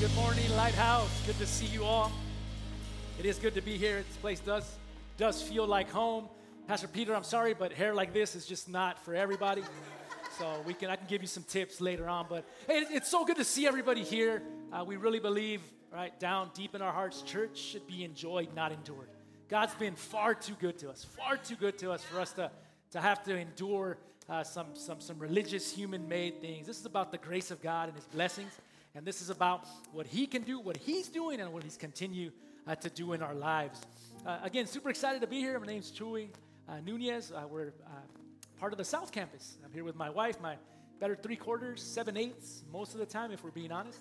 Good morning, Lighthouse. Good to see you all. It is good to be here. This place does does feel like home. Pastor Peter, I'm sorry, but hair like this is just not for everybody. So we can I can give you some tips later on. But hey, it's so good to see everybody here. Uh, we really believe, right down deep in our hearts, church should be enjoyed, not endured. God's been far too good to us, far too good to us for us to to have to endure uh, some some some religious human-made things. This is about the grace of God and His blessings. And this is about what He can do, what He's doing, and what He's continue uh, to do in our lives. Uh, again, super excited to be here. My name's Chuy uh, Nunez. Uh, we're uh, part of the South Campus. I'm here with my wife, my better three quarters, seven eighths, most of the time, if we're being honest.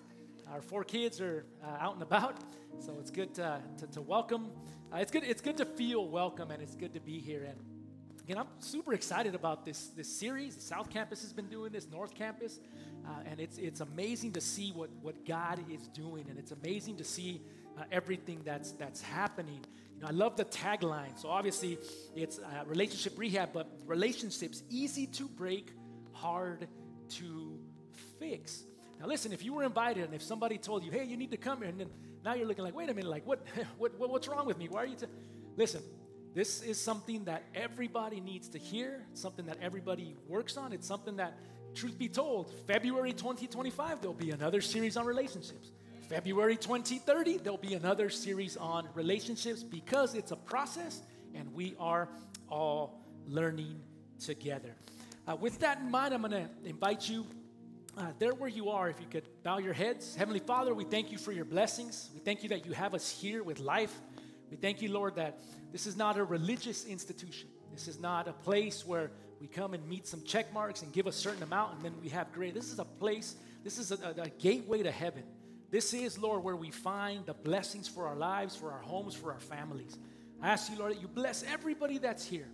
Our four kids are out and about, so it's good to, to, to welcome. it's good. It's good to feel welcome, and it's good to be here. And Again, I'm super excited about this, this series. The South Campus has been doing this, North Campus, uh, and it's, it's amazing to see what, what God is doing, and it's amazing to see uh, everything that's, that's happening. You know, I love the tagline. So obviously, it's uh, relationship rehab, but relationships easy to break, hard to fix. Now, listen, if you were invited and if somebody told you, hey, you need to come here, and then now you're looking like, wait a minute, like, what, what, what's wrong with me? Why are you? T-? Listen, this is something that everybody needs to hear, something that everybody works on. It's something that, truth be told, February 2025, there'll be another series on relationships. February 2030, there'll be another series on relationships because it's a process and we are all learning together. Uh, with that in mind, I'm going to invite you uh, there where you are, if you could bow your heads. Heavenly Father, we thank you for your blessings. We thank you that you have us here with life. We thank you, Lord, that this is not a religious institution. This is not a place where we come and meet some check marks and give a certain amount and then we have great. This is a place, this is a, a, a gateway to heaven. This is, Lord, where we find the blessings for our lives, for our homes, for our families. I ask you, Lord, that you bless everybody that's here.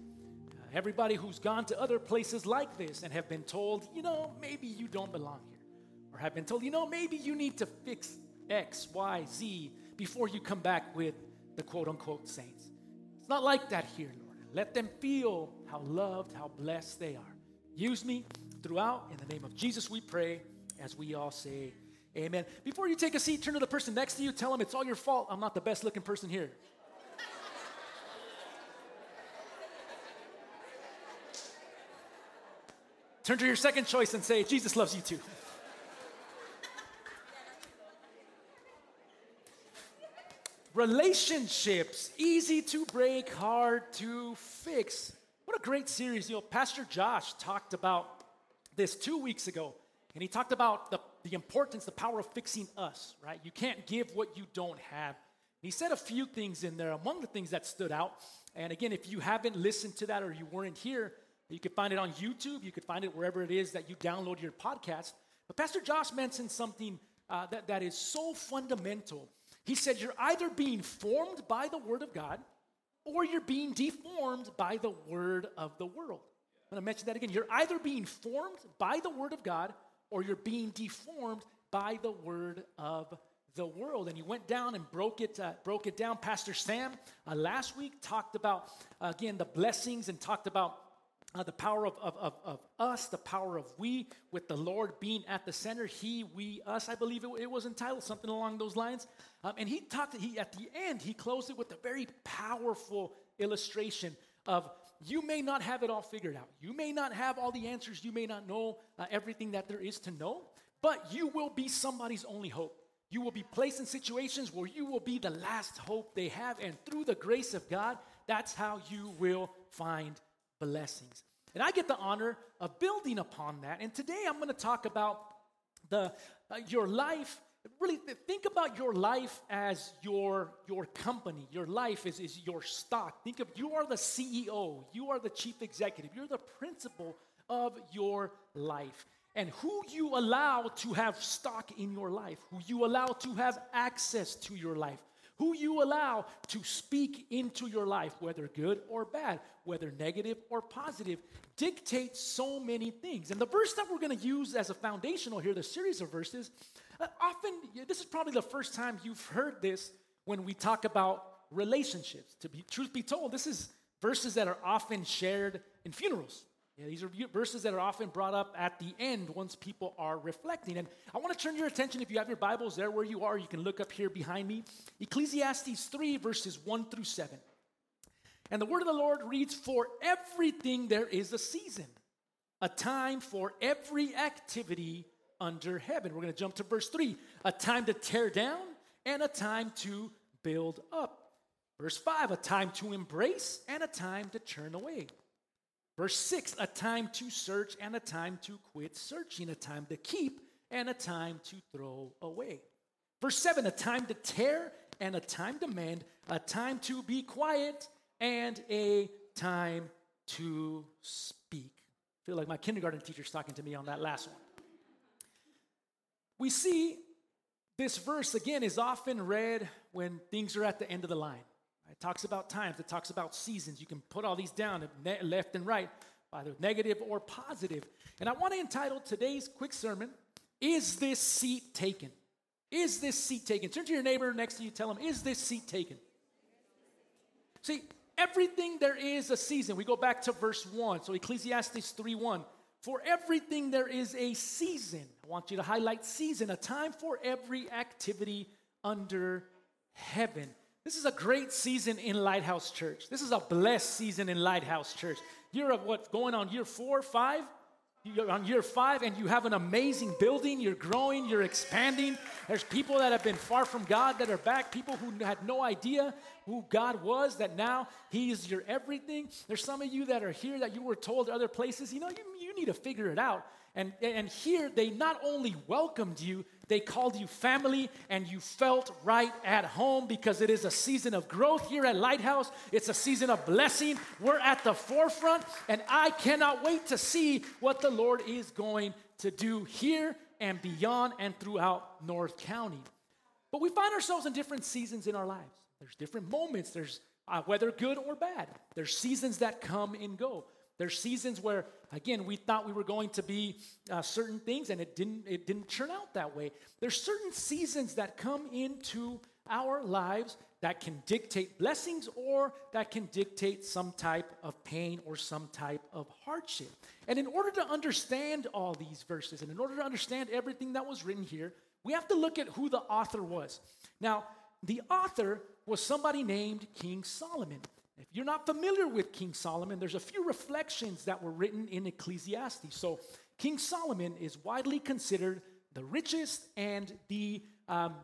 Uh, everybody who's gone to other places like this and have been told, you know, maybe you don't belong here. Or have been told, you know, maybe you need to fix X, Y, Z before you come back with the quote unquote saints. It's not like that here, Lord. Let them feel how loved, how blessed they are. Use me throughout. In the name of Jesus, we pray as we all say, Amen. Before you take a seat, turn to the person next to you, tell them it's all your fault. I'm not the best looking person here. Turn to your second choice and say, Jesus loves you too. Relationships, easy to break, hard to fix. What a great series. You know, Pastor Josh talked about this two weeks ago, and he talked about the, the importance, the power of fixing us, right? You can't give what you don't have. he said a few things in there. Among the things that stood out, and again, if you haven't listened to that or you weren't here, you could find it on YouTube, you could find it wherever it is that you download your podcast. But Pastor Josh mentioned something uh, that, that is so fundamental he said, You're either being formed by the Word of God or you're being deformed by the Word of the world. I'm going to mention that again. You're either being formed by the Word of God or you're being deformed by the Word of the world. And he went down and broke it, uh, broke it down. Pastor Sam uh, last week talked about, uh, again, the blessings and talked about uh, the power of, of, of, of, us, the power of we, with the Lord being at the center, He, we, us. I believe it, it was entitled something along those lines. Um, and he talked, he, at the end, he closed it with a very powerful illustration of you may not have it all figured out. You may not have all the answers. You may not know uh, everything that there is to know, but you will be somebody's only hope. You will be placed in situations where you will be the last hope they have. And through the grace of God, that's how you will find blessings. And I get the honor of building upon that. And today I'm going to talk about the uh, your life. Really think about your life as your your company. Your life is, is your stock. Think of you are the CEO, you are the chief executive, you're the principal of your life. and who you allow to have stock in your life, who you allow to have access to your life, who you allow to speak into your life, whether good or bad, whether negative or positive, dictates so many things. And the verse that we're going to use as a foundational here, the series of verses, uh, often, this is probably the first time you've heard this when we talk about relationships. To be truth be told, this is verses that are often shared in funerals. Yeah, these are verses that are often brought up at the end once people are reflecting. And I want to turn your attention, if you have your Bibles there where you are, you can look up here behind me. Ecclesiastes 3, verses 1 through 7. And the word of the Lord reads For everything there is a season, a time for every activity under heaven. We're going to jump to verse 3 a time to tear down and a time to build up. Verse 5 a time to embrace and a time to turn away. Verse 6 a time to search and a time to quit searching, a time to keep and a time to throw away. Verse 7 a time to tear and a time to mend, a time to be quiet and a time to speak. I feel like my kindergarten teacher's talking to me on that last one. We see this verse again is often read when things are at the end of the line. It talks about times, it talks about seasons. You can put all these down left and right, either negative or positive. And I want to entitle today's quick sermon, Is This Seat Taken? Is this seat taken? Turn to your neighbor next to you, tell him, Is this seat taken? See, everything there is a season. We go back to verse 1. So Ecclesiastes 3 1. For everything there is a season. I want you to highlight season, a time for every activity under heaven. This is a great season in Lighthouse Church. This is a blessed season in Lighthouse Church. You're of what going on year four, five? You're on year five, and you have an amazing building. You're growing, you're expanding. There's people that have been far from God that are back, people who had no idea who God was, that now He is your everything. There's some of you that are here that you were told other places, you know, you, you need to figure it out. And, and here they not only welcomed you, they called you family, and you felt right at home because it is a season of growth here at Lighthouse. It's a season of blessing. We're at the forefront, and I cannot wait to see what the Lord is going to do here and beyond and throughout North County. But we find ourselves in different seasons in our lives. There's different moments, there's uh, whether good or bad. There's seasons that come and go. There's seasons where, again, we thought we were going to be uh, certain things, and it didn't. It didn't turn out that way. There's certain seasons that come into our lives that can dictate blessings or that can dictate some type of pain or some type of hardship. And in order to understand all these verses, and in order to understand everything that was written here, we have to look at who the author was. Now, the author was somebody named King Solomon. If you're not familiar with King Solomon, there's a few reflections that were written in Ecclesiastes. So, King Solomon is widely considered the richest and the um,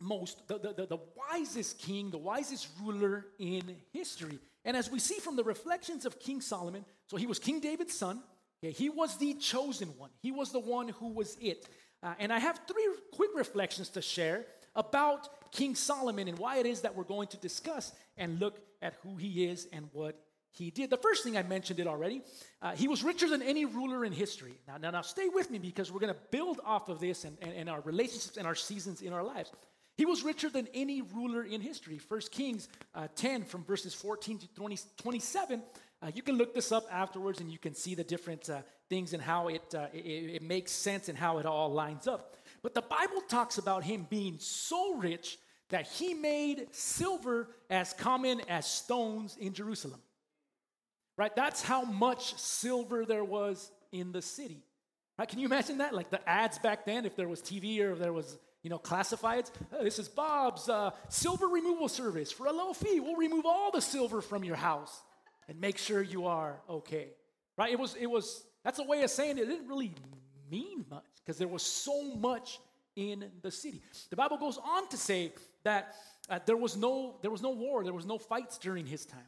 most, the, the, the, wisest king, the wisest ruler in history. And as we see from the reflections of King Solomon, so he was King David's son, okay, he was the chosen one, he was the one who was it. Uh, and I have three quick reflections to share about King Solomon and why it is that we're going to discuss and look at who he is and what he did. The first thing I mentioned it already. Uh, he was richer than any ruler in history. Now, now, now stay with me because we're going to build off of this and, and, and, our relationships and our seasons in our lives. He was richer than any ruler in history. First Kings uh, 10 from verses 14 to 20, 27. Uh, you can look this up afterwards and you can see the different uh, things and how it, uh, it, it makes sense and how it all lines up. But the Bible talks about him being so rich that he made silver as common as stones in Jerusalem. Right? That's how much silver there was in the city. Right? Can you imagine that? Like the ads back then, if there was TV or if there was, you know, classifieds. Oh, this is Bob's uh, silver removal service. For a low fee, we'll remove all the silver from your house and make sure you are okay. Right? It was, it was, that's a way of saying it. It didn't really mean much because there was so much in the city. The Bible goes on to say that uh, there was no there was no war, there was no fights during his time,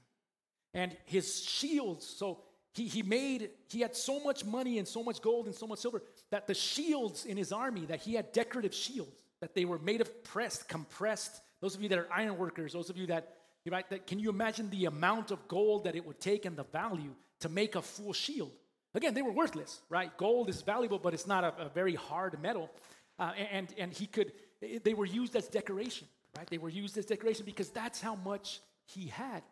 and his shields. So he he made he had so much money and so much gold and so much silver that the shields in his army that he had decorative shields that they were made of pressed, compressed. Those of you that are iron workers, those of you that right, that can you imagine the amount of gold that it would take and the value to make a full shield? Again, they were worthless, right? Gold is valuable, but it's not a, a very hard metal. Uh, and, and he could, they were used as decoration, right? They were used as decoration because that's how much he had.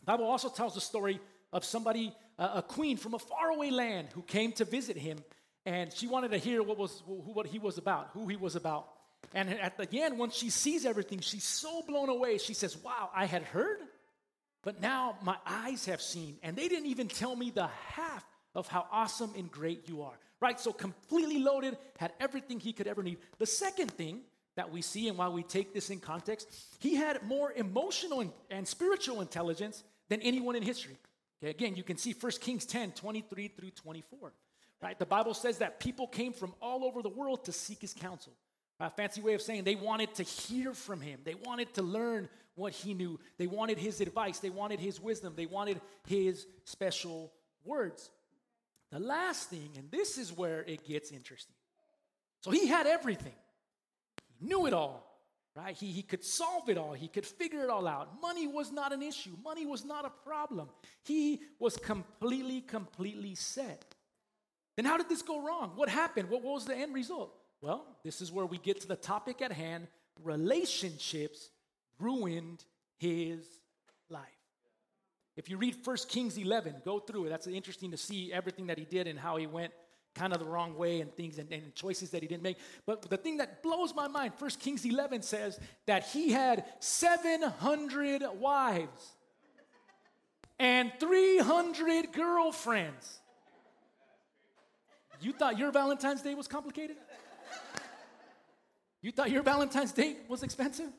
The Bible also tells the story of somebody, uh, a queen from a faraway land who came to visit him, and she wanted to hear what, was, who, what he was about, who he was about. And at the end, once she sees everything, she's so blown away. She says, Wow, I had heard, but now my eyes have seen. And they didn't even tell me the half of how awesome and great you are. Right? So, completely loaded, had everything he could ever need. The second thing that we see, and why we take this in context, he had more emotional and, and spiritual intelligence than anyone in history. Okay, again, you can see 1 Kings 10 23 through 24. Right? The Bible says that people came from all over the world to seek his counsel. A fancy way of saying they wanted to hear from him. They wanted to learn what he knew. They wanted his advice. They wanted his wisdom. They wanted his special words. The last thing, and this is where it gets interesting. So he had everything, knew it all, right? He, he could solve it all, he could figure it all out. Money was not an issue, money was not a problem. He was completely, completely set. Then how did this go wrong? What happened? What was the end result? Well, this is where we get to the topic at hand relationships ruined his life. If you read 1 Kings 11, go through it. That's interesting to see everything that he did and how he went kind of the wrong way and things and, and, choices that he didn't make. But the thing that blows my mind, 1 Kings 11 says that he had 700 wives and 300 girlfriends. You thought your Valentine's Day was complicated? You thought your Valentine's date was expensive?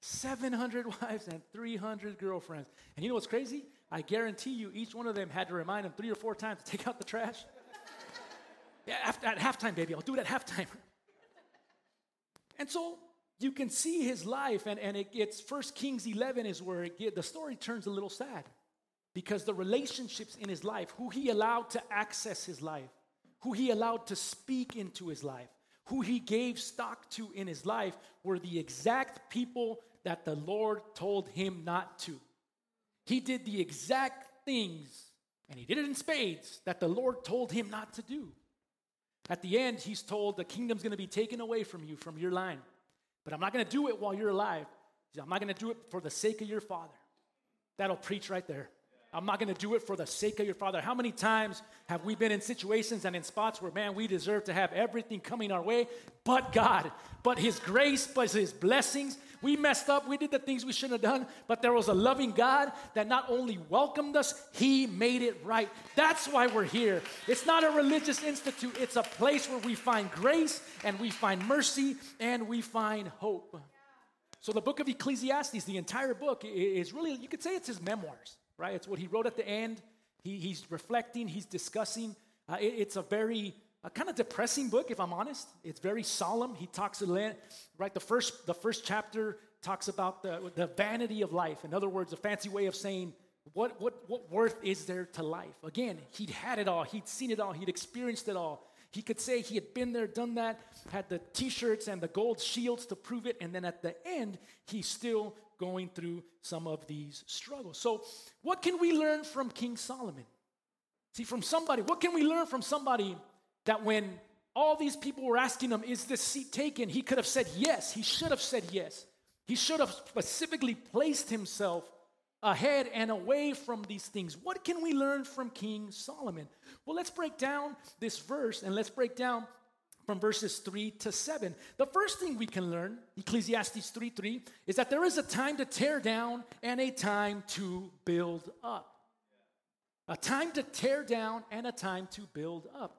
700 wives and 300 girlfriends. And you know what's crazy? I guarantee you, each one of them had to remind him three or four times to take out the trash. After, at halftime, baby, I'll do it at halftime. And so you can see his life, and, and it gets First Kings 11 is where it get, the story turns a little sad because the relationships in his life, who he allowed to access his life, who he allowed to speak into his life, who he gave stock to in his life were the exact people that the Lord told him not to. He did the exact things, and he did it in spades, that the Lord told him not to do. At the end, he's told the kingdom's gonna be taken away from you, from your line. But I'm not gonna do it while you're alive. I'm not gonna do it for the sake of your father. That'll preach right there. I'm not going to do it for the sake of your father. How many times have we been in situations and in spots where, man, we deserve to have everything coming our way, but God, but His grace, but His blessings. We messed up, we did the things we shouldn't have done, but there was a loving God that not only welcomed us, He made it right. That's why we're here. It's not a religious institute, it's a place where we find grace and we find mercy and we find hope. So, the book of Ecclesiastes, the entire book, is really, you could say it's his memoirs right? It's what he wrote at the end. He, he's reflecting, he's discussing. Uh, it, it's a very a kind of depressing book, if I'm honest. It's very solemn. He talks, right? The first, the first chapter talks about the, the vanity of life. In other words, a fancy way of saying, what, what, what worth is there to life? Again, he'd had it all, he'd seen it all, he'd experienced it all. He could say he had been there, done that, had the t shirts and the gold shields to prove it, and then at the end, he still going through some of these struggles. So, what can we learn from King Solomon? See, from somebody, what can we learn from somebody that when all these people were asking him, Is this seat taken? He could have said yes. He should have said yes. He should have specifically placed himself ahead and away from these things. What can we learn from King Solomon? Well, let's break down this verse and let's break down from verses 3 to 7. The first thing we can learn, Ecclesiastes 3 3, is that there is a time to tear down and a time to build up. A time to tear down and a time to build up.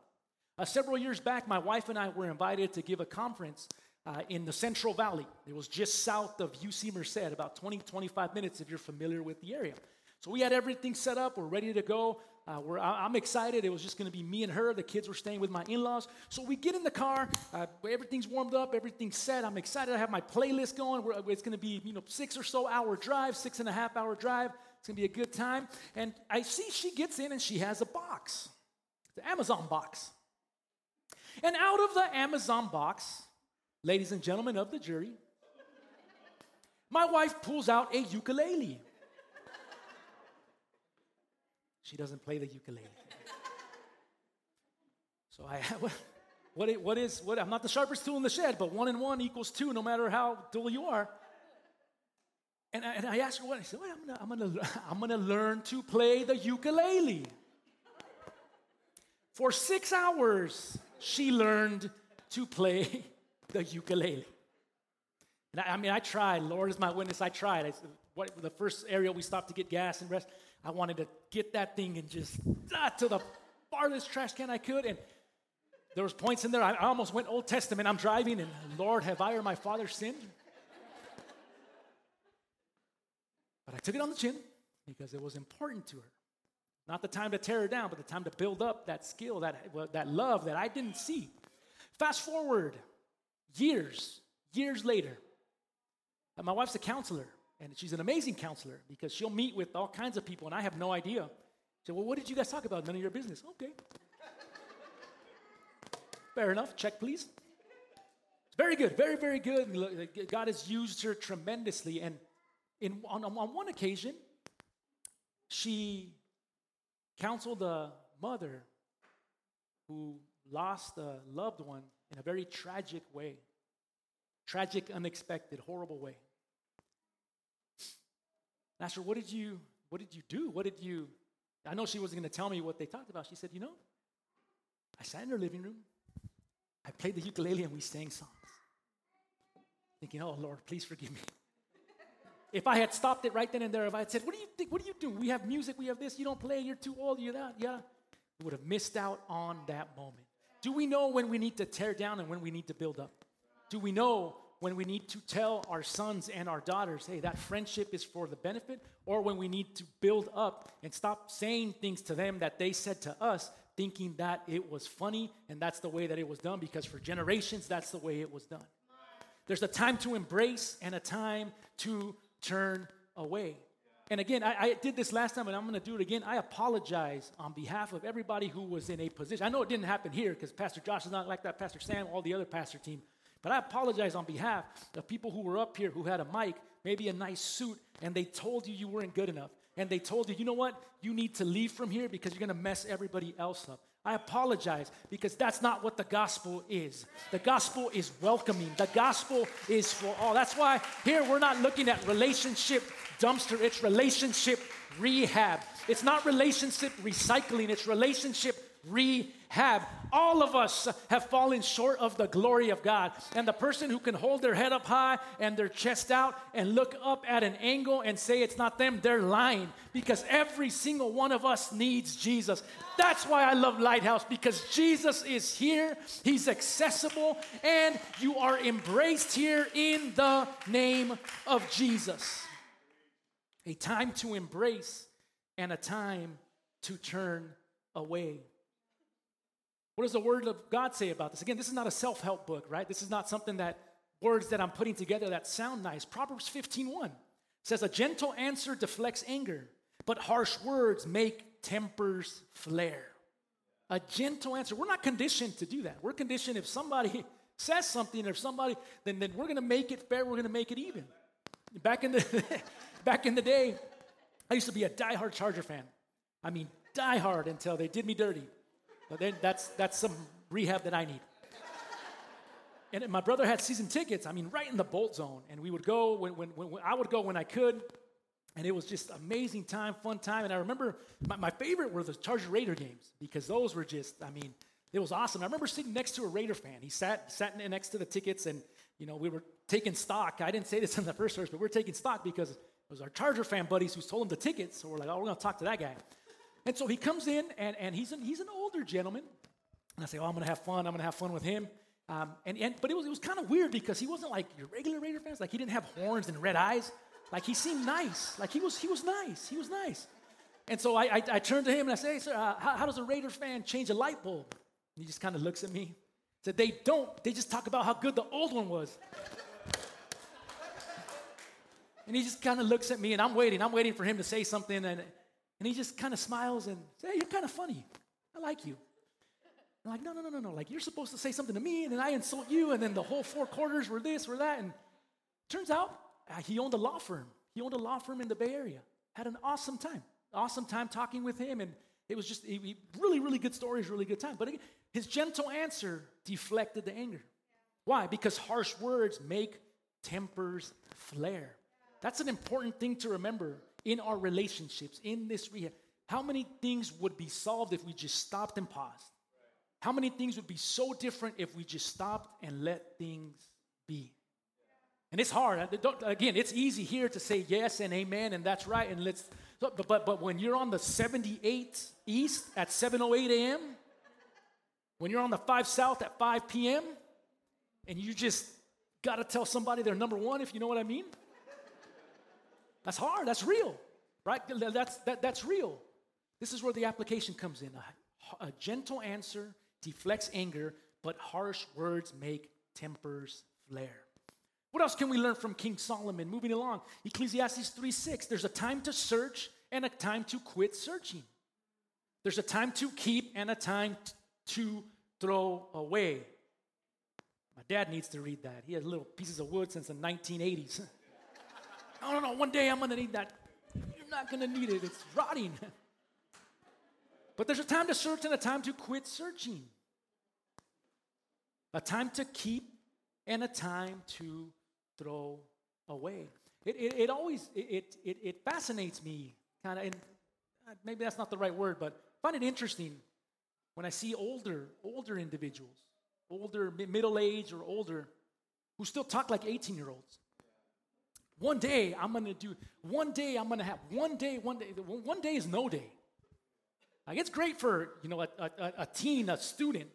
Uh, several years back, my wife and I were invited to give a conference uh, in the Central Valley. It was just south of UC Merced, about 20, 25 minutes if you're familiar with the area. So we had everything set up, we're ready to go. Uh, I'm excited. It was just going to be me and her. The kids were staying with my in laws. So we get in the car. Uh, everything's warmed up. Everything's set. I'm excited. I have my playlist going. We're, it's going to be, you know, six or so hour drive, six and a half hour drive. It's going to be a good time. And I see she gets in and she has a box, the Amazon box. And out of the Amazon box, ladies and gentlemen of the jury, my wife pulls out a ukulele. She doesn't play the ukulele. So I, what, it, what is, what, I'm not the sharpest tool in the shed, but one and one equals two no matter how dull you are. And I, and I asked her what, I said, well, I'm gonna, I'm, gonna, I'm gonna learn to play the ukulele. For six hours, she learned to play the ukulele. And I, I mean, I tried. Lord is my witness. I tried. I, what, the first area we stopped to get gas and rest, I wanted to get that thing and just ah, to the farthest trash can I could. And there was points in there, I almost went Old Testament. I'm driving, and Lord, have I or my father sinned? But I took it on the chin because it was important to her. Not the time to tear her down, but the time to build up that skill, that, that love that I didn't see. Fast forward years, years later. My wife's a counselor, and she's an amazing counselor because she'll meet with all kinds of people, and I have no idea. She said, Well, what did you guys talk about? None of your business. Okay. Fair enough. Check, please. Very good, very, very good. God has used her tremendously. And in, on, on one occasion, she counseled a mother who lost a loved one in a very tragic way. Tragic, unexpected, horrible way. Her, what did you, what did you do? What did you, I know she wasn't going to tell me what they talked about. She said, you know, I sat in her living room. I played the ukulele and we sang songs. Thinking, oh Lord, please forgive me. If I had stopped it right then and there, if I had said, What do you think? What do you do? We have music, we have this, you don't play, you're too old, you're that, yeah, we would have missed out on that moment. Do we know when we need to tear down and when we need to build up? Do we know when we need to tell our sons and our daughters, hey, that friendship is for the benefit, or when we need to build up and stop saying things to them that they said to us, thinking that it was funny and that's the way that it was done, because for generations, that's the way it was done. There's a time to embrace and a time to turn away. And again, I, I, did this last time, and I'm going to do it again. I apologize on behalf of everybody who was in a position. I know it didn't happen here because Pastor Josh is not like that, Pastor Sam, all the other pastor team. But I apologize on behalf of people who were up here who had a mic, maybe a nice suit, and they told you you weren't good enough. And they told you, you know what? You need to leave from here because you're going to mess everybody else up. I apologize because that's not what the gospel is. The gospel is welcoming, the gospel is for all. That's why here we're not looking at relationship dumpster, it's relationship rehab. It's not relationship recycling, it's relationship rehab. All of us have fallen short of the glory of God. And the person who can hold their head up high and their chest out and look up at an angle and say it's not them, they're lying because every single one of us needs Jesus. That's why I love Lighthouse because Jesus is here, He's accessible, and you are embraced here in the name of Jesus. A time to embrace and a time to turn away. What does the Word of God say about this? Again, this is not a self help book, right? This is not something that words that I'm putting together that sound nice. Proverbs 15:1 says, A gentle answer deflects anger, but harsh words make tempers flare. A gentle answer. We're not conditioned to do that. We're conditioned if somebody says something, if somebody, then, then we're gonna make it fair, we're gonna make it even. Back in the back in the day, I used to be a die-hard Charger fan. I mean, die-hard until they did me dirty. But then that's, that's some rehab that I need. And my brother had season tickets, I mean, right in the bolt zone. And we would go when, when, when I would go when I could. And it was just amazing time, fun time. And I remember my, my favorite were the Charger Raider games because those were just, I mean, it was awesome. I remember sitting next to a Raider fan. He sat sat next to the tickets, and you know we were taking stock. I didn't say this in the first verse, but we are taking stock because it was our Charger fan buddies who sold him the tickets. So we're like, oh, we're gonna talk to that guy. And so he comes in, and, and he's, an, he's an older gentleman. And I say, oh, I'm going to have fun. I'm going to have fun with him. Um, and, and, but it was, it was kind of weird because he wasn't like your regular Raider fans. Like he didn't have horns and red eyes. Like he seemed nice. Like he was, he was nice. He was nice. And so I, I, I turned to him and I said, hey, sir, uh, how, how, does a Raider fan change a light bulb? And he just kind of looks at me. Said, they don't. They just talk about how good the old one was. and he just kind of looks at me and I'm waiting. I'm waiting for him to say something. And, and he just kind of smiles and says, Hey, you're kind of funny. I like you. I'm like, no, no, no, no, no. Like, you're supposed to say something to me, and then I insult you, and then the whole four quarters were this, were that. And turns out uh, he owned a law firm. He owned a law firm in the Bay Area. Had an awesome time. Awesome time talking with him. And it was just he, he, really, really good stories, really good time. But again, His gentle answer deflected the anger. Why? Because harsh words make tempers flare. That's an important thing to remember in our relationships, in this rehab. How many things would be solved if we just stopped and paused? How many things would be so different if we just stopped and let things be? And it's hard. Again, it's easy here to say yes and amen, and that's right. And let's. But but, but when you're on the 78 East at 7:08 a.m., when you're on the 5 South at 5 p.m., and you just got to tell somebody they're number one, if you know what I mean. That's hard. That's real, right? That's that, that's real. This is where the application comes in. A, a gentle answer deflects anger, but harsh words make tempers flare. What else can we learn from King Solomon? Moving along, Ecclesiastes 3 6. There's a time to search and a time to quit searching. There's a time to keep and a time to throw away. My dad needs to read that. He has little pieces of wood since the 1980s. no, no, no. One day I'm to need that. You're not to need it, it's rotting. but there's a time to search and a time to quit searching, a time to keep and a time to throw away. It, it, it always it, it, it fascinates me kind of and uh, maybe that's not the right word but I find it interesting when i see older older individuals older middle age or older who still talk like 18 year olds one day i'm gonna do one day i'm gonna have one day one day one day is no day like it's great for you know a, a, a teen a student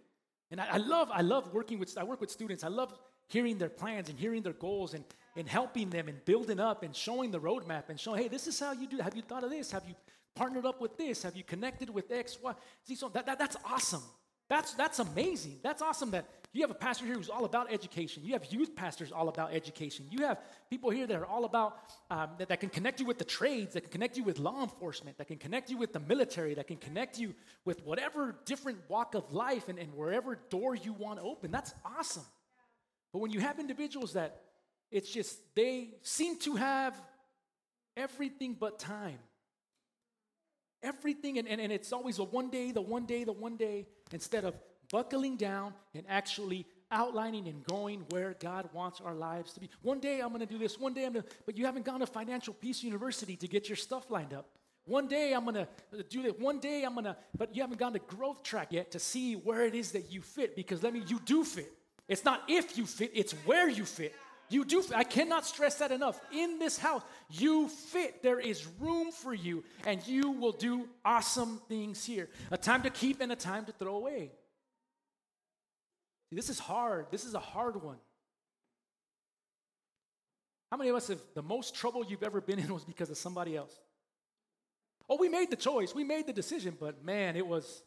and I, I love i love working with i work with students i love hearing their plans and hearing their goals and, and helping them and building up and showing the roadmap and showing, hey, this is how you do. Have you thought of this? Have you partnered up with this? Have you connected with X, Y? See, so that, that, that's awesome. That's, that's amazing. That's awesome that you have a pastor here who's all about education. You have youth pastors all about education. You have people here that are all about, um, that, that can connect you with the trades, that can connect you with law enforcement, that can connect you with the military, that can connect you with whatever different walk of life and, and wherever door you want to open. That's awesome. But when you have individuals that it's just, they seem to have everything but time. Everything, and, and, and it's always the one day, the one day, the one day, instead of buckling down and actually outlining and going where God wants our lives to be. One day I'm going to do this, one day I'm going to, but you haven't gone to Financial Peace University to get your stuff lined up. One day I'm going to do that. One day I'm going to, but you haven't gone to growth track yet to see where it is that you fit because let me, you do fit. It's not if you fit, it's where you fit. You do, I cannot stress that enough. In this house, you fit. There is room for you, and you will do awesome things here. A time to keep and a time to throw away. This is hard. This is a hard one. How many of us have the most trouble you've ever been in was because of somebody else? Oh, we made the choice, we made the decision, but man, it was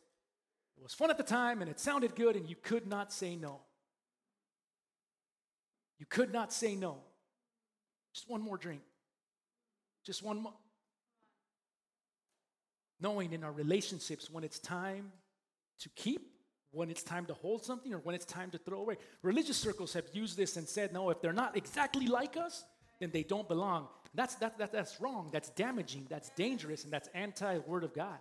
it was fun at the time and it sounded good, and you could not say no. You could not say no. Just one more drink. Just one more. Knowing in our relationships when it's time to keep, when it's time to hold something, or when it's time to throw away. Religious circles have used this and said, no, if they're not exactly like us, then they don't belong. That's, that, that, that's wrong. That's damaging. That's dangerous. And that's anti word of God.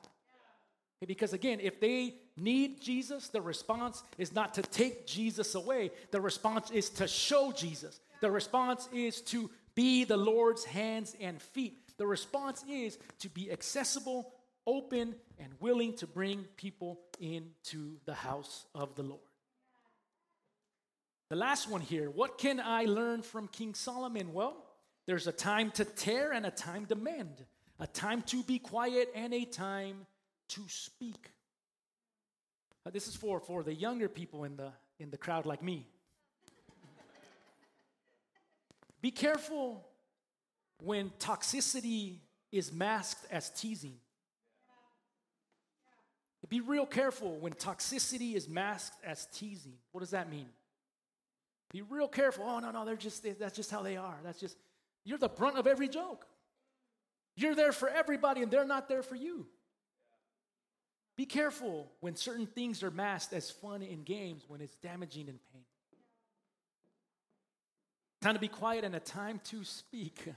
Because again, if they need Jesus, the response is not to take Jesus away. The response is to show Jesus. The response is to be the Lord's hands and feet. The response is to be accessible, open, and willing to bring people into the house of the Lord. The last one here what can I learn from King Solomon? Well, there's a time to tear and a time to mend, a time to be quiet and a time to speak. Uh, this is for, for the younger people in the, in the crowd like me. Be careful when toxicity is masked as teasing. Be real careful when toxicity is masked as teasing. What does that mean? Be real careful. Oh, no, no, they're just, that's just how they are. That's just, you're the brunt of every joke. You're there for everybody and they're not there for you. Be careful when certain things are masked as fun and games when it's damaging and pain. Time to be quiet and a time to speak.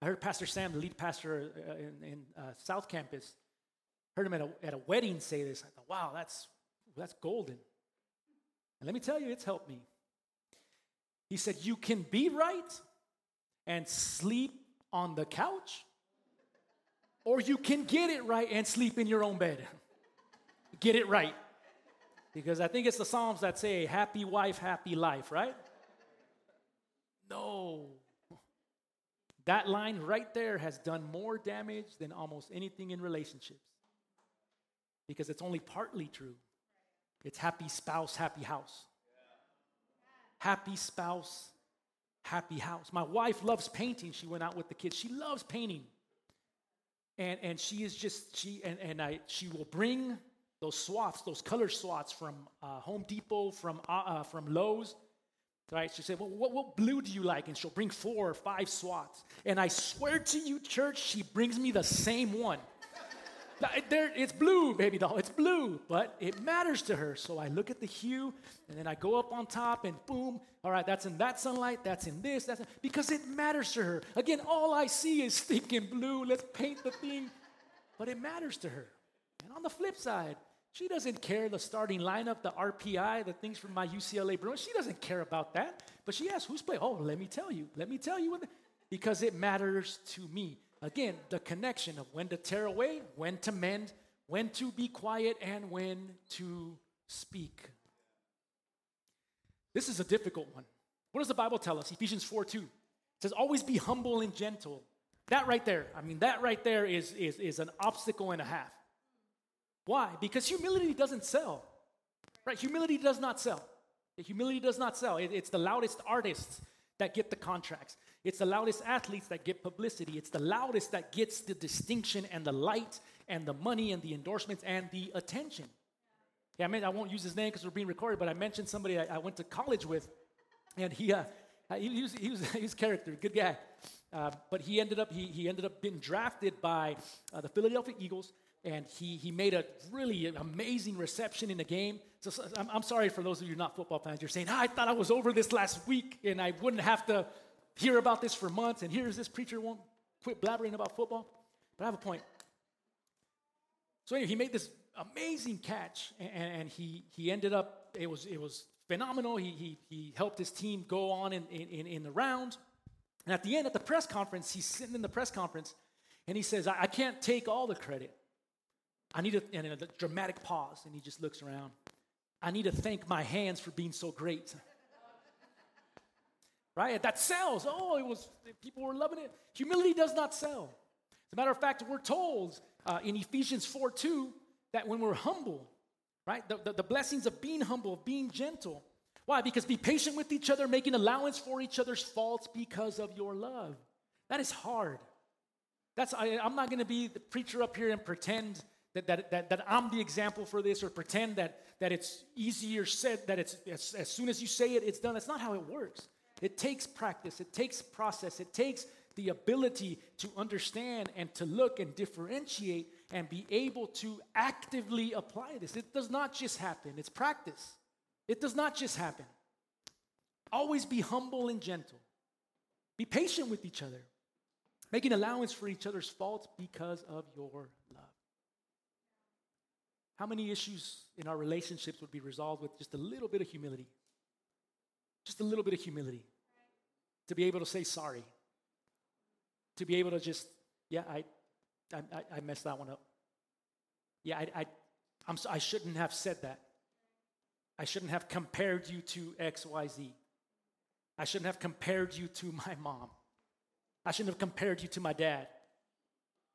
I heard Pastor Sam, the lead pastor uh, in, in uh, South Campus, heard him at a, at a wedding say this. I thought, wow, that's that's golden. And let me tell you, it's helped me. He said, You can be right and sleep on the couch, or you can get it right and sleep in your own bed. get it right. Because I think it's the Psalms that say, happy wife, happy life, right? No. That line right there has done more damage than almost anything in relationships. Because it's only partly true. It's happy spouse, happy house. Happy spouse, happy house. My wife loves painting. She went out with the kids. She loves painting. And, and she is just, she, and, and I, she will bring those swaths, those color swaths from uh, Home Depot, from, uh, uh, from Lowe's. Right? She said, well, what, what blue do you like? And she'll bring four or five swaths. And I swear to you, church, she brings me the same one. There, it's blue, baby doll. It's blue, but it matters to her. So I look at the hue, and then I go up on top, and boom. All right, that's in that sunlight. That's in this. That's in, because it matters to her. Again, all I see is thinking blue. Let's paint the thing, but it matters to her. And on the flip side, she doesn't care the starting lineup, the RPI, the things from my UCLA Bruins. She doesn't care about that. But she asks, "Who's playing?" Oh, let me tell you. Let me tell you, what. because it matters to me. Again, the connection of when to tear away, when to mend, when to be quiet, and when to speak. This is a difficult one. What does the Bible tell us? Ephesians 4 2. It says, always be humble and gentle. That right there, I mean, that right there is, is, is an obstacle and a half. Why? Because humility doesn't sell. Right? Humility does not sell. Humility does not sell. It, it's the loudest artists that get the contracts. It's the loudest athletes that get publicity. It's the loudest that gets the distinction and the light and the money and the endorsements and the attention. Yeah, I mean, I won't use his name because we're being recorded, but I mentioned somebody I, I went to college with, and he, uh, he, was, he, was, he was character, good guy. Uh, but he ended up he, he ended up being drafted by uh, the Philadelphia Eagles, and he he made a really amazing reception in the game. So, so I'm, I'm, sorry for those of you not football fans. You're saying, ah, I thought I was over this last week, and I wouldn't have to hear about this for months, and here's this preacher won't quit blabbering about football. But I have a point. So anyway, he made this amazing catch, and, and he he ended up it was it was phenomenal. He he he helped his team go on in in, in the round, and at the end at the press conference, he's sitting in the press conference, and he says, I, I can't take all the credit. I need a, and a dramatic pause, and he just looks around. I need to thank my hands for being so great right? That sells. Oh, it was people were loving it. Humility does not sell. As a matter of fact, we're told uh, in Ephesians 4 2 that when we're humble, right, the, the, the blessings of being humble, of being gentle. Why? Because be patient with each other, making allowance for each other's faults because of your love. That is hard. That's I, am not going to be the preacher up here and pretend that, that, that, that I'm the example for this or pretend that, that it's easier said, that it's as, as soon as you say it, it's done. That's not how it works. It takes practice, it takes process, it takes the ability to understand and to look and differentiate and be able to actively apply this. It does not just happen, it's practice. It does not just happen. Always be humble and gentle. Be patient with each other, making allowance for each other's faults because of your love. How many issues in our relationships would be resolved with just a little bit of humility? Just a little bit of humility to be able to say sorry, to be able to just, yeah, I, I, I messed that one up. Yeah, I, I, I'm, I shouldn't have said that. I shouldn't have compared you to X, Y, Z. I shouldn't have compared you to my mom. I shouldn't have compared you to my dad.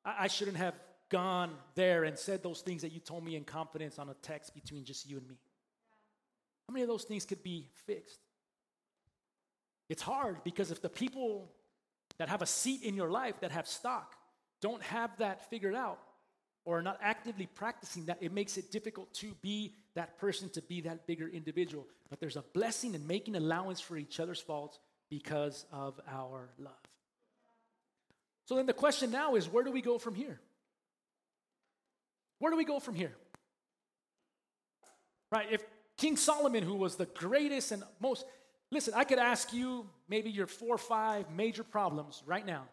I, I shouldn't have gone there and said those things that you told me in confidence on a text between just you and me. How many of those things could be fixed? It's hard because if the people that have a seat in your life that have stock don't have that figured out or are not actively practicing that, it makes it difficult to be that person, to be that bigger individual. But there's a blessing in making allowance for each other's faults because of our love. So then the question now is where do we go from here? Where do we go from here? Right? If King Solomon, who was the greatest and most Listen, I could ask you maybe your four or five major problems right now,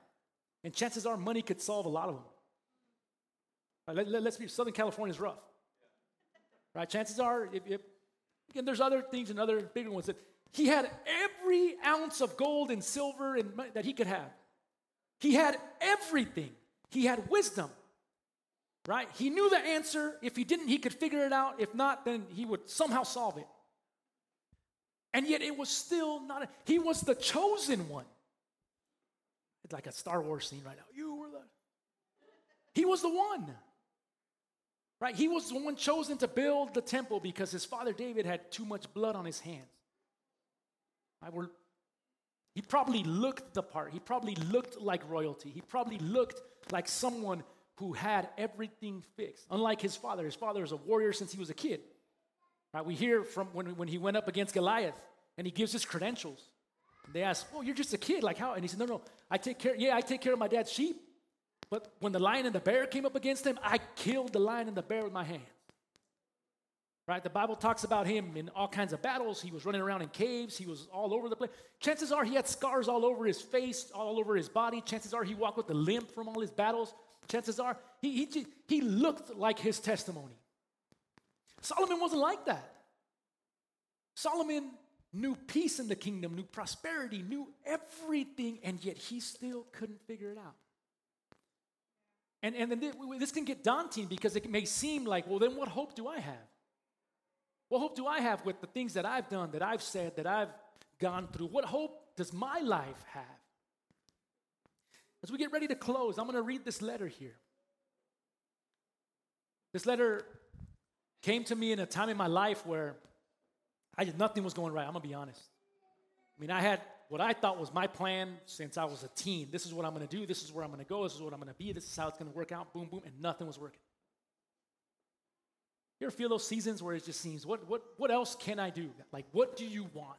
and chances are money could solve a lot of them. Right, let, us be, Southern California is rough. right? Chances are, if, if again, there's other things and other bigger ones that he had every ounce of gold and silver and that he could have. He had everything. He had wisdom, right? He knew the answer. If he didn't, he could figure it out. If not, then he would somehow solve it. And yet it was still not, a, he was the chosen one. It's like a Star Wars scene right now. You were the, he was the one. Right? He was the one chosen to build the temple because his father David had too much blood on his hands. Right? We're, he probably looked the part. He probably looked like royalty. He probably looked like someone who had everything fixed. Unlike his father, his father was a warrior since he was a kid. Right? We hear from when, when he went up against Goliath and he gives his credentials. They ask, Oh, you're just a kid, like how? And he said, No, no, I take care, yeah, I take care of my dad's sheep. But when the lion and the bear came up against him, I killed the lion and the bear with my hands. Right? The Bible talks about him in all kinds of battles. He was running around in caves. He was all over the place. Chances are he had scars all over his face, all over his body. Chances are he walked with a limp from all his battles. Chances are he, he, he looked like his testimony. Solomon wasn't like that. Solomon knew peace in the kingdom, knew prosperity, knew everything, and yet he still couldn't figure it out. And, and then this can get daunting because it may seem like, well, then what hope do I have? What hope do I have with the things that I've done, that I've said, that I've gone through? What hope does my life have? As we get ready to close, I'm going to read this letter here. This letter came to me in a time in my life where I just, nothing was going right. I'm going to be honest. I mean, I had what I thought was my plan since I was a teen. This is what I'm going to do. This is where I'm going to go. This is what I'm going to be. This is how it's going to work out. Boom, boom. And nothing was working. You ever feel those seasons where it just seems, what, what, what else can I do? Like, what do you want?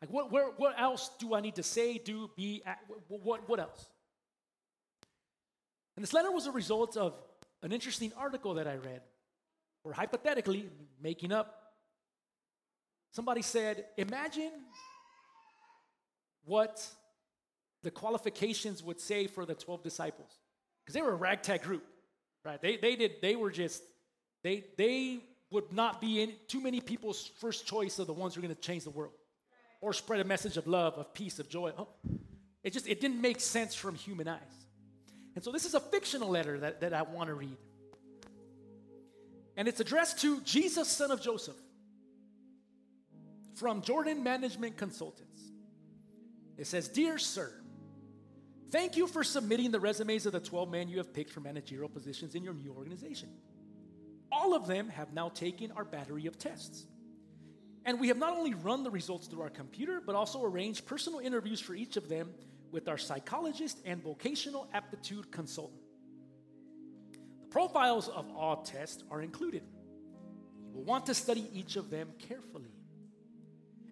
Like, what, where, what else do I need to say, do, be, at, what, what, what else? And this letter was a result of an interesting article that I read, where hypothetically, making up, somebody said, Imagine what the qualifications would say for the 12 disciples. Because they were a ragtag group, right? They, they, did, they were just, they, they would not be in too many people's first choice of the ones who are going to change the world or spread a message of love, of peace, of joy. Oh, it just it didn't make sense from human eyes. And so this is a fictional letter that, that I want to read. And it's addressed to Jesus, son of Joseph, from Jordan Management Consultants. It says, Dear Sir, thank you for submitting the resumes of the 12 men you have picked for managerial positions in your new organization. All of them have now taken our battery of tests. And we have not only run the results through our computer, but also arranged personal interviews for each of them with our psychologist and vocational aptitude consultant. Profiles of all tests are included. You will want to study each of them carefully.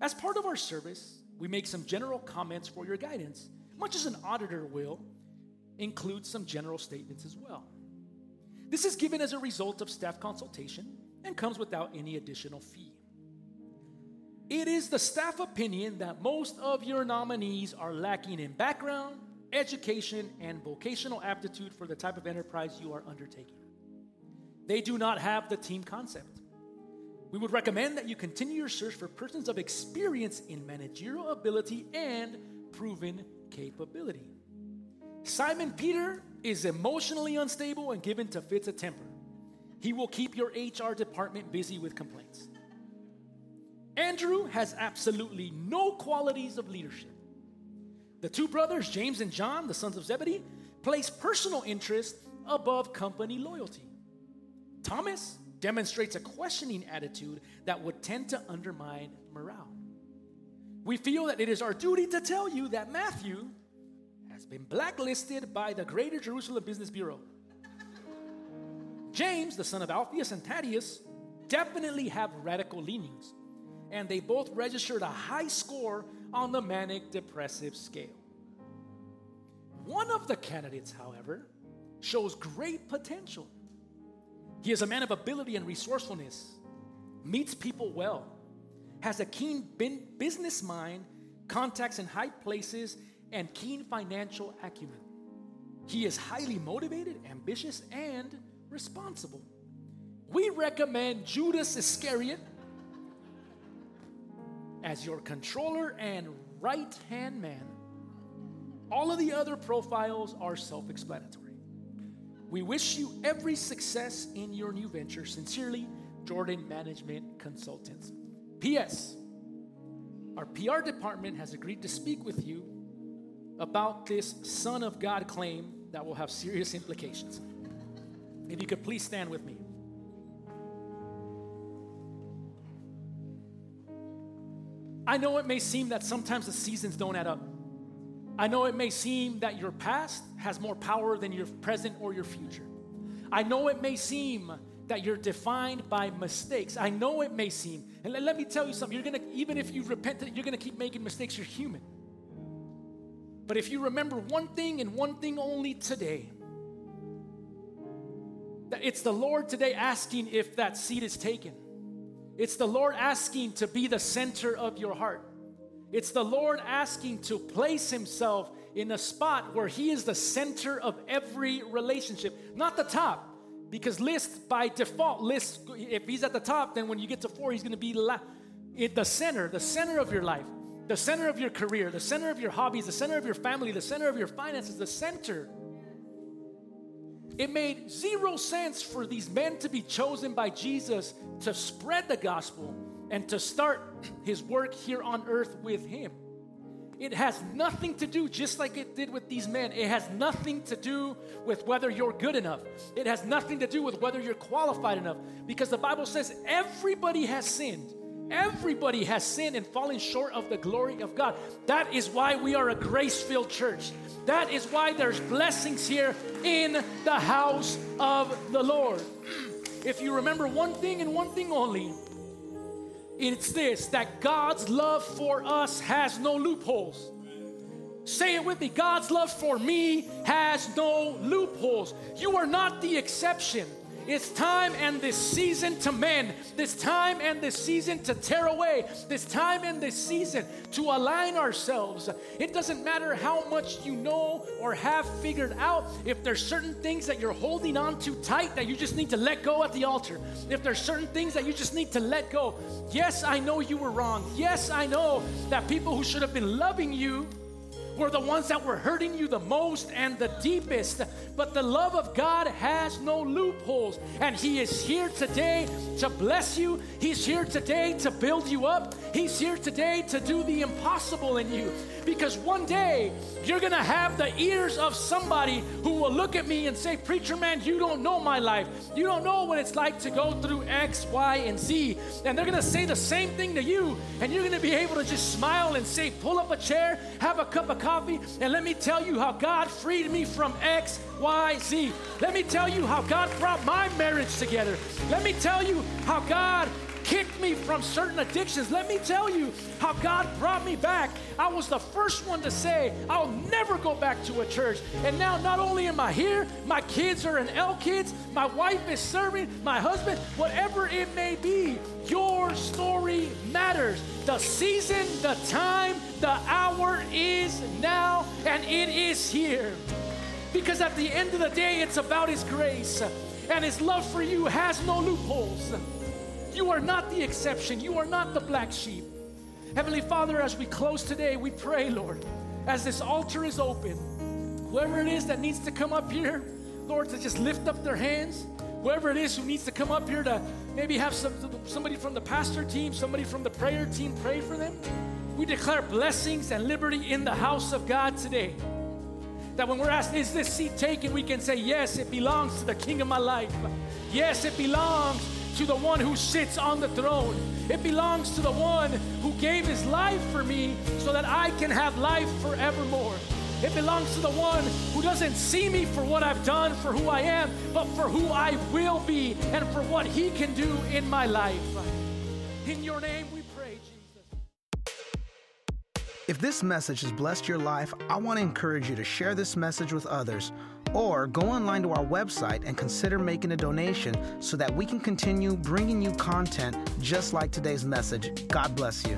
As part of our service, we make some general comments for your guidance, much as an auditor will include some general statements as well. This is given as a result of staff consultation and comes without any additional fee. It is the staff opinion that most of your nominees are lacking in background, education, and vocational aptitude for the type of enterprise you are undertaking. They do not have the team concept. We would recommend that you continue your search for persons of experience in managerial ability and proven capability. Simon Peter is emotionally unstable and given to fits of temper. He will keep your HR department busy with complaints. Andrew has absolutely no qualities of leadership. The two brothers, James and John, the sons of Zebedee, place personal interest above company loyalty. Thomas demonstrates a questioning attitude that would tend to undermine morale. We feel that it is our duty to tell you that Matthew has been blacklisted by the Greater Jerusalem Business Bureau. James, the son of Alphaeus and Thaddeus, definitely have radical leanings, and they both registered a high score on the manic depressive scale. One of the candidates, however, shows great potential he is a man of ability and resourcefulness, meets people well, has a keen business mind, contacts in high places, and keen financial acumen. He is highly motivated, ambitious, and responsible. we recommend Judas Iscariot as your controller and right hand man. All of the other profiles are self explanatory. We wish you every success in your new venture. Sincerely, Jordan Management Consultants. P.S. Our PR department has agreed to speak with you about this Son of God claim that will have serious implications. If you could please stand with me. I know it may seem that sometimes the seasons don't add up. I know it may seem that your past has more power than your present or your future. I know it may seem that you're defined by mistakes. I know it may seem, and let, me tell you something, you're gonna, even if you've repented, you're gonna keep making mistakes, you're human. But if you remember one thing and one thing only today, that it's the Lord today asking if that seed is taken. It's the Lord asking to be the center of your heart. It's the Lord asking to place Himself in a spot where He is the center of every relationship, not the top. Because list by default, list, if He's at the top, then when you get to four, He's gonna be la- at the center, the center of your life, the center of your career, the center of your hobbies, the center of your family, the center of your finances, the center. It made zero sense for these men to be chosen by Jesus to spread the gospel and to start his work here on earth with him. It has nothing to do, just like it did with these men, it has nothing to do with whether you're good enough. It has nothing to do with whether you're qualified enough. Because the Bible says everybody has sinned. Everybody has sinned and fallen short of the glory of God. That is why we are a grace filled church. That is why there's blessings here in the house of the Lord. If you remember one thing and one thing only, it's this that God's love for us has no loopholes. Say it with me God's love for me has no loopholes. You are not the exception. It's time and this season to mend. This time and this season to tear away. This time and this season to align ourselves. It doesn't matter how much you know or have figured out. If there's certain things that you're holding on to tight that you just need to let go at the altar. If there's certain things that you just need to let go. Yes, I know you were wrong. Yes, I know that people who should have been loving you were the ones that were hurting you the most and the deepest. But the love of God has no loopholes. And He is here today to bless you. He's here today to build you up. He's here today to do the impossible in you. Because one day you're to have the ears of somebody who will look at me and say, Preacher man, you don't know my life. You don't know what it's like to go through X, Y, and Z. And they're to say the same thing to you. And you're to be able to just smile and say, Pull up a chair, have a cup of coffee, and let me tell you how God freed me from X, Y, Z. Let me tell you how God brought my marriage together. Let me tell you how God kicked me from certain addictions. Let me tell you how God brought me back. I was the first one to say, I'll never go back to a church. And now, not only am I here, my kids are in L Kids, my wife is serving, my husband, whatever it may be, your story matters. The season, the time, the hour is now, and it is here. Because at the end of the day, it's about His grace, and His love for you has no loopholes. You are not the exception. You are not the black sheep. Heavenly Father, as we close today, we pray, Lord, as this altar is open, whoever it is that needs to come up here, Lord, to just lift up their hands, whoever it is who needs to come up here to maybe have some, somebody from the pastor team, somebody from the prayer team pray for them, we declare blessings and liberty in the house of God today. That when we're asked, is this seat taken, we can say, yes, it belongs to the King of my life. Yes, it belongs to the one who sits on the throne. It belongs to the one who gave his life for me so that I can have life forevermore. It belongs to the one who doesn't see me for what I've done, for who I am, but for who I will be and for what he can do in my life. In your name we pray, Jesus. If this message has blessed your life, I want to encourage you to share this message with others or go online to our website and consider making a donation so that we can continue bringing you content just like today's message. God bless you.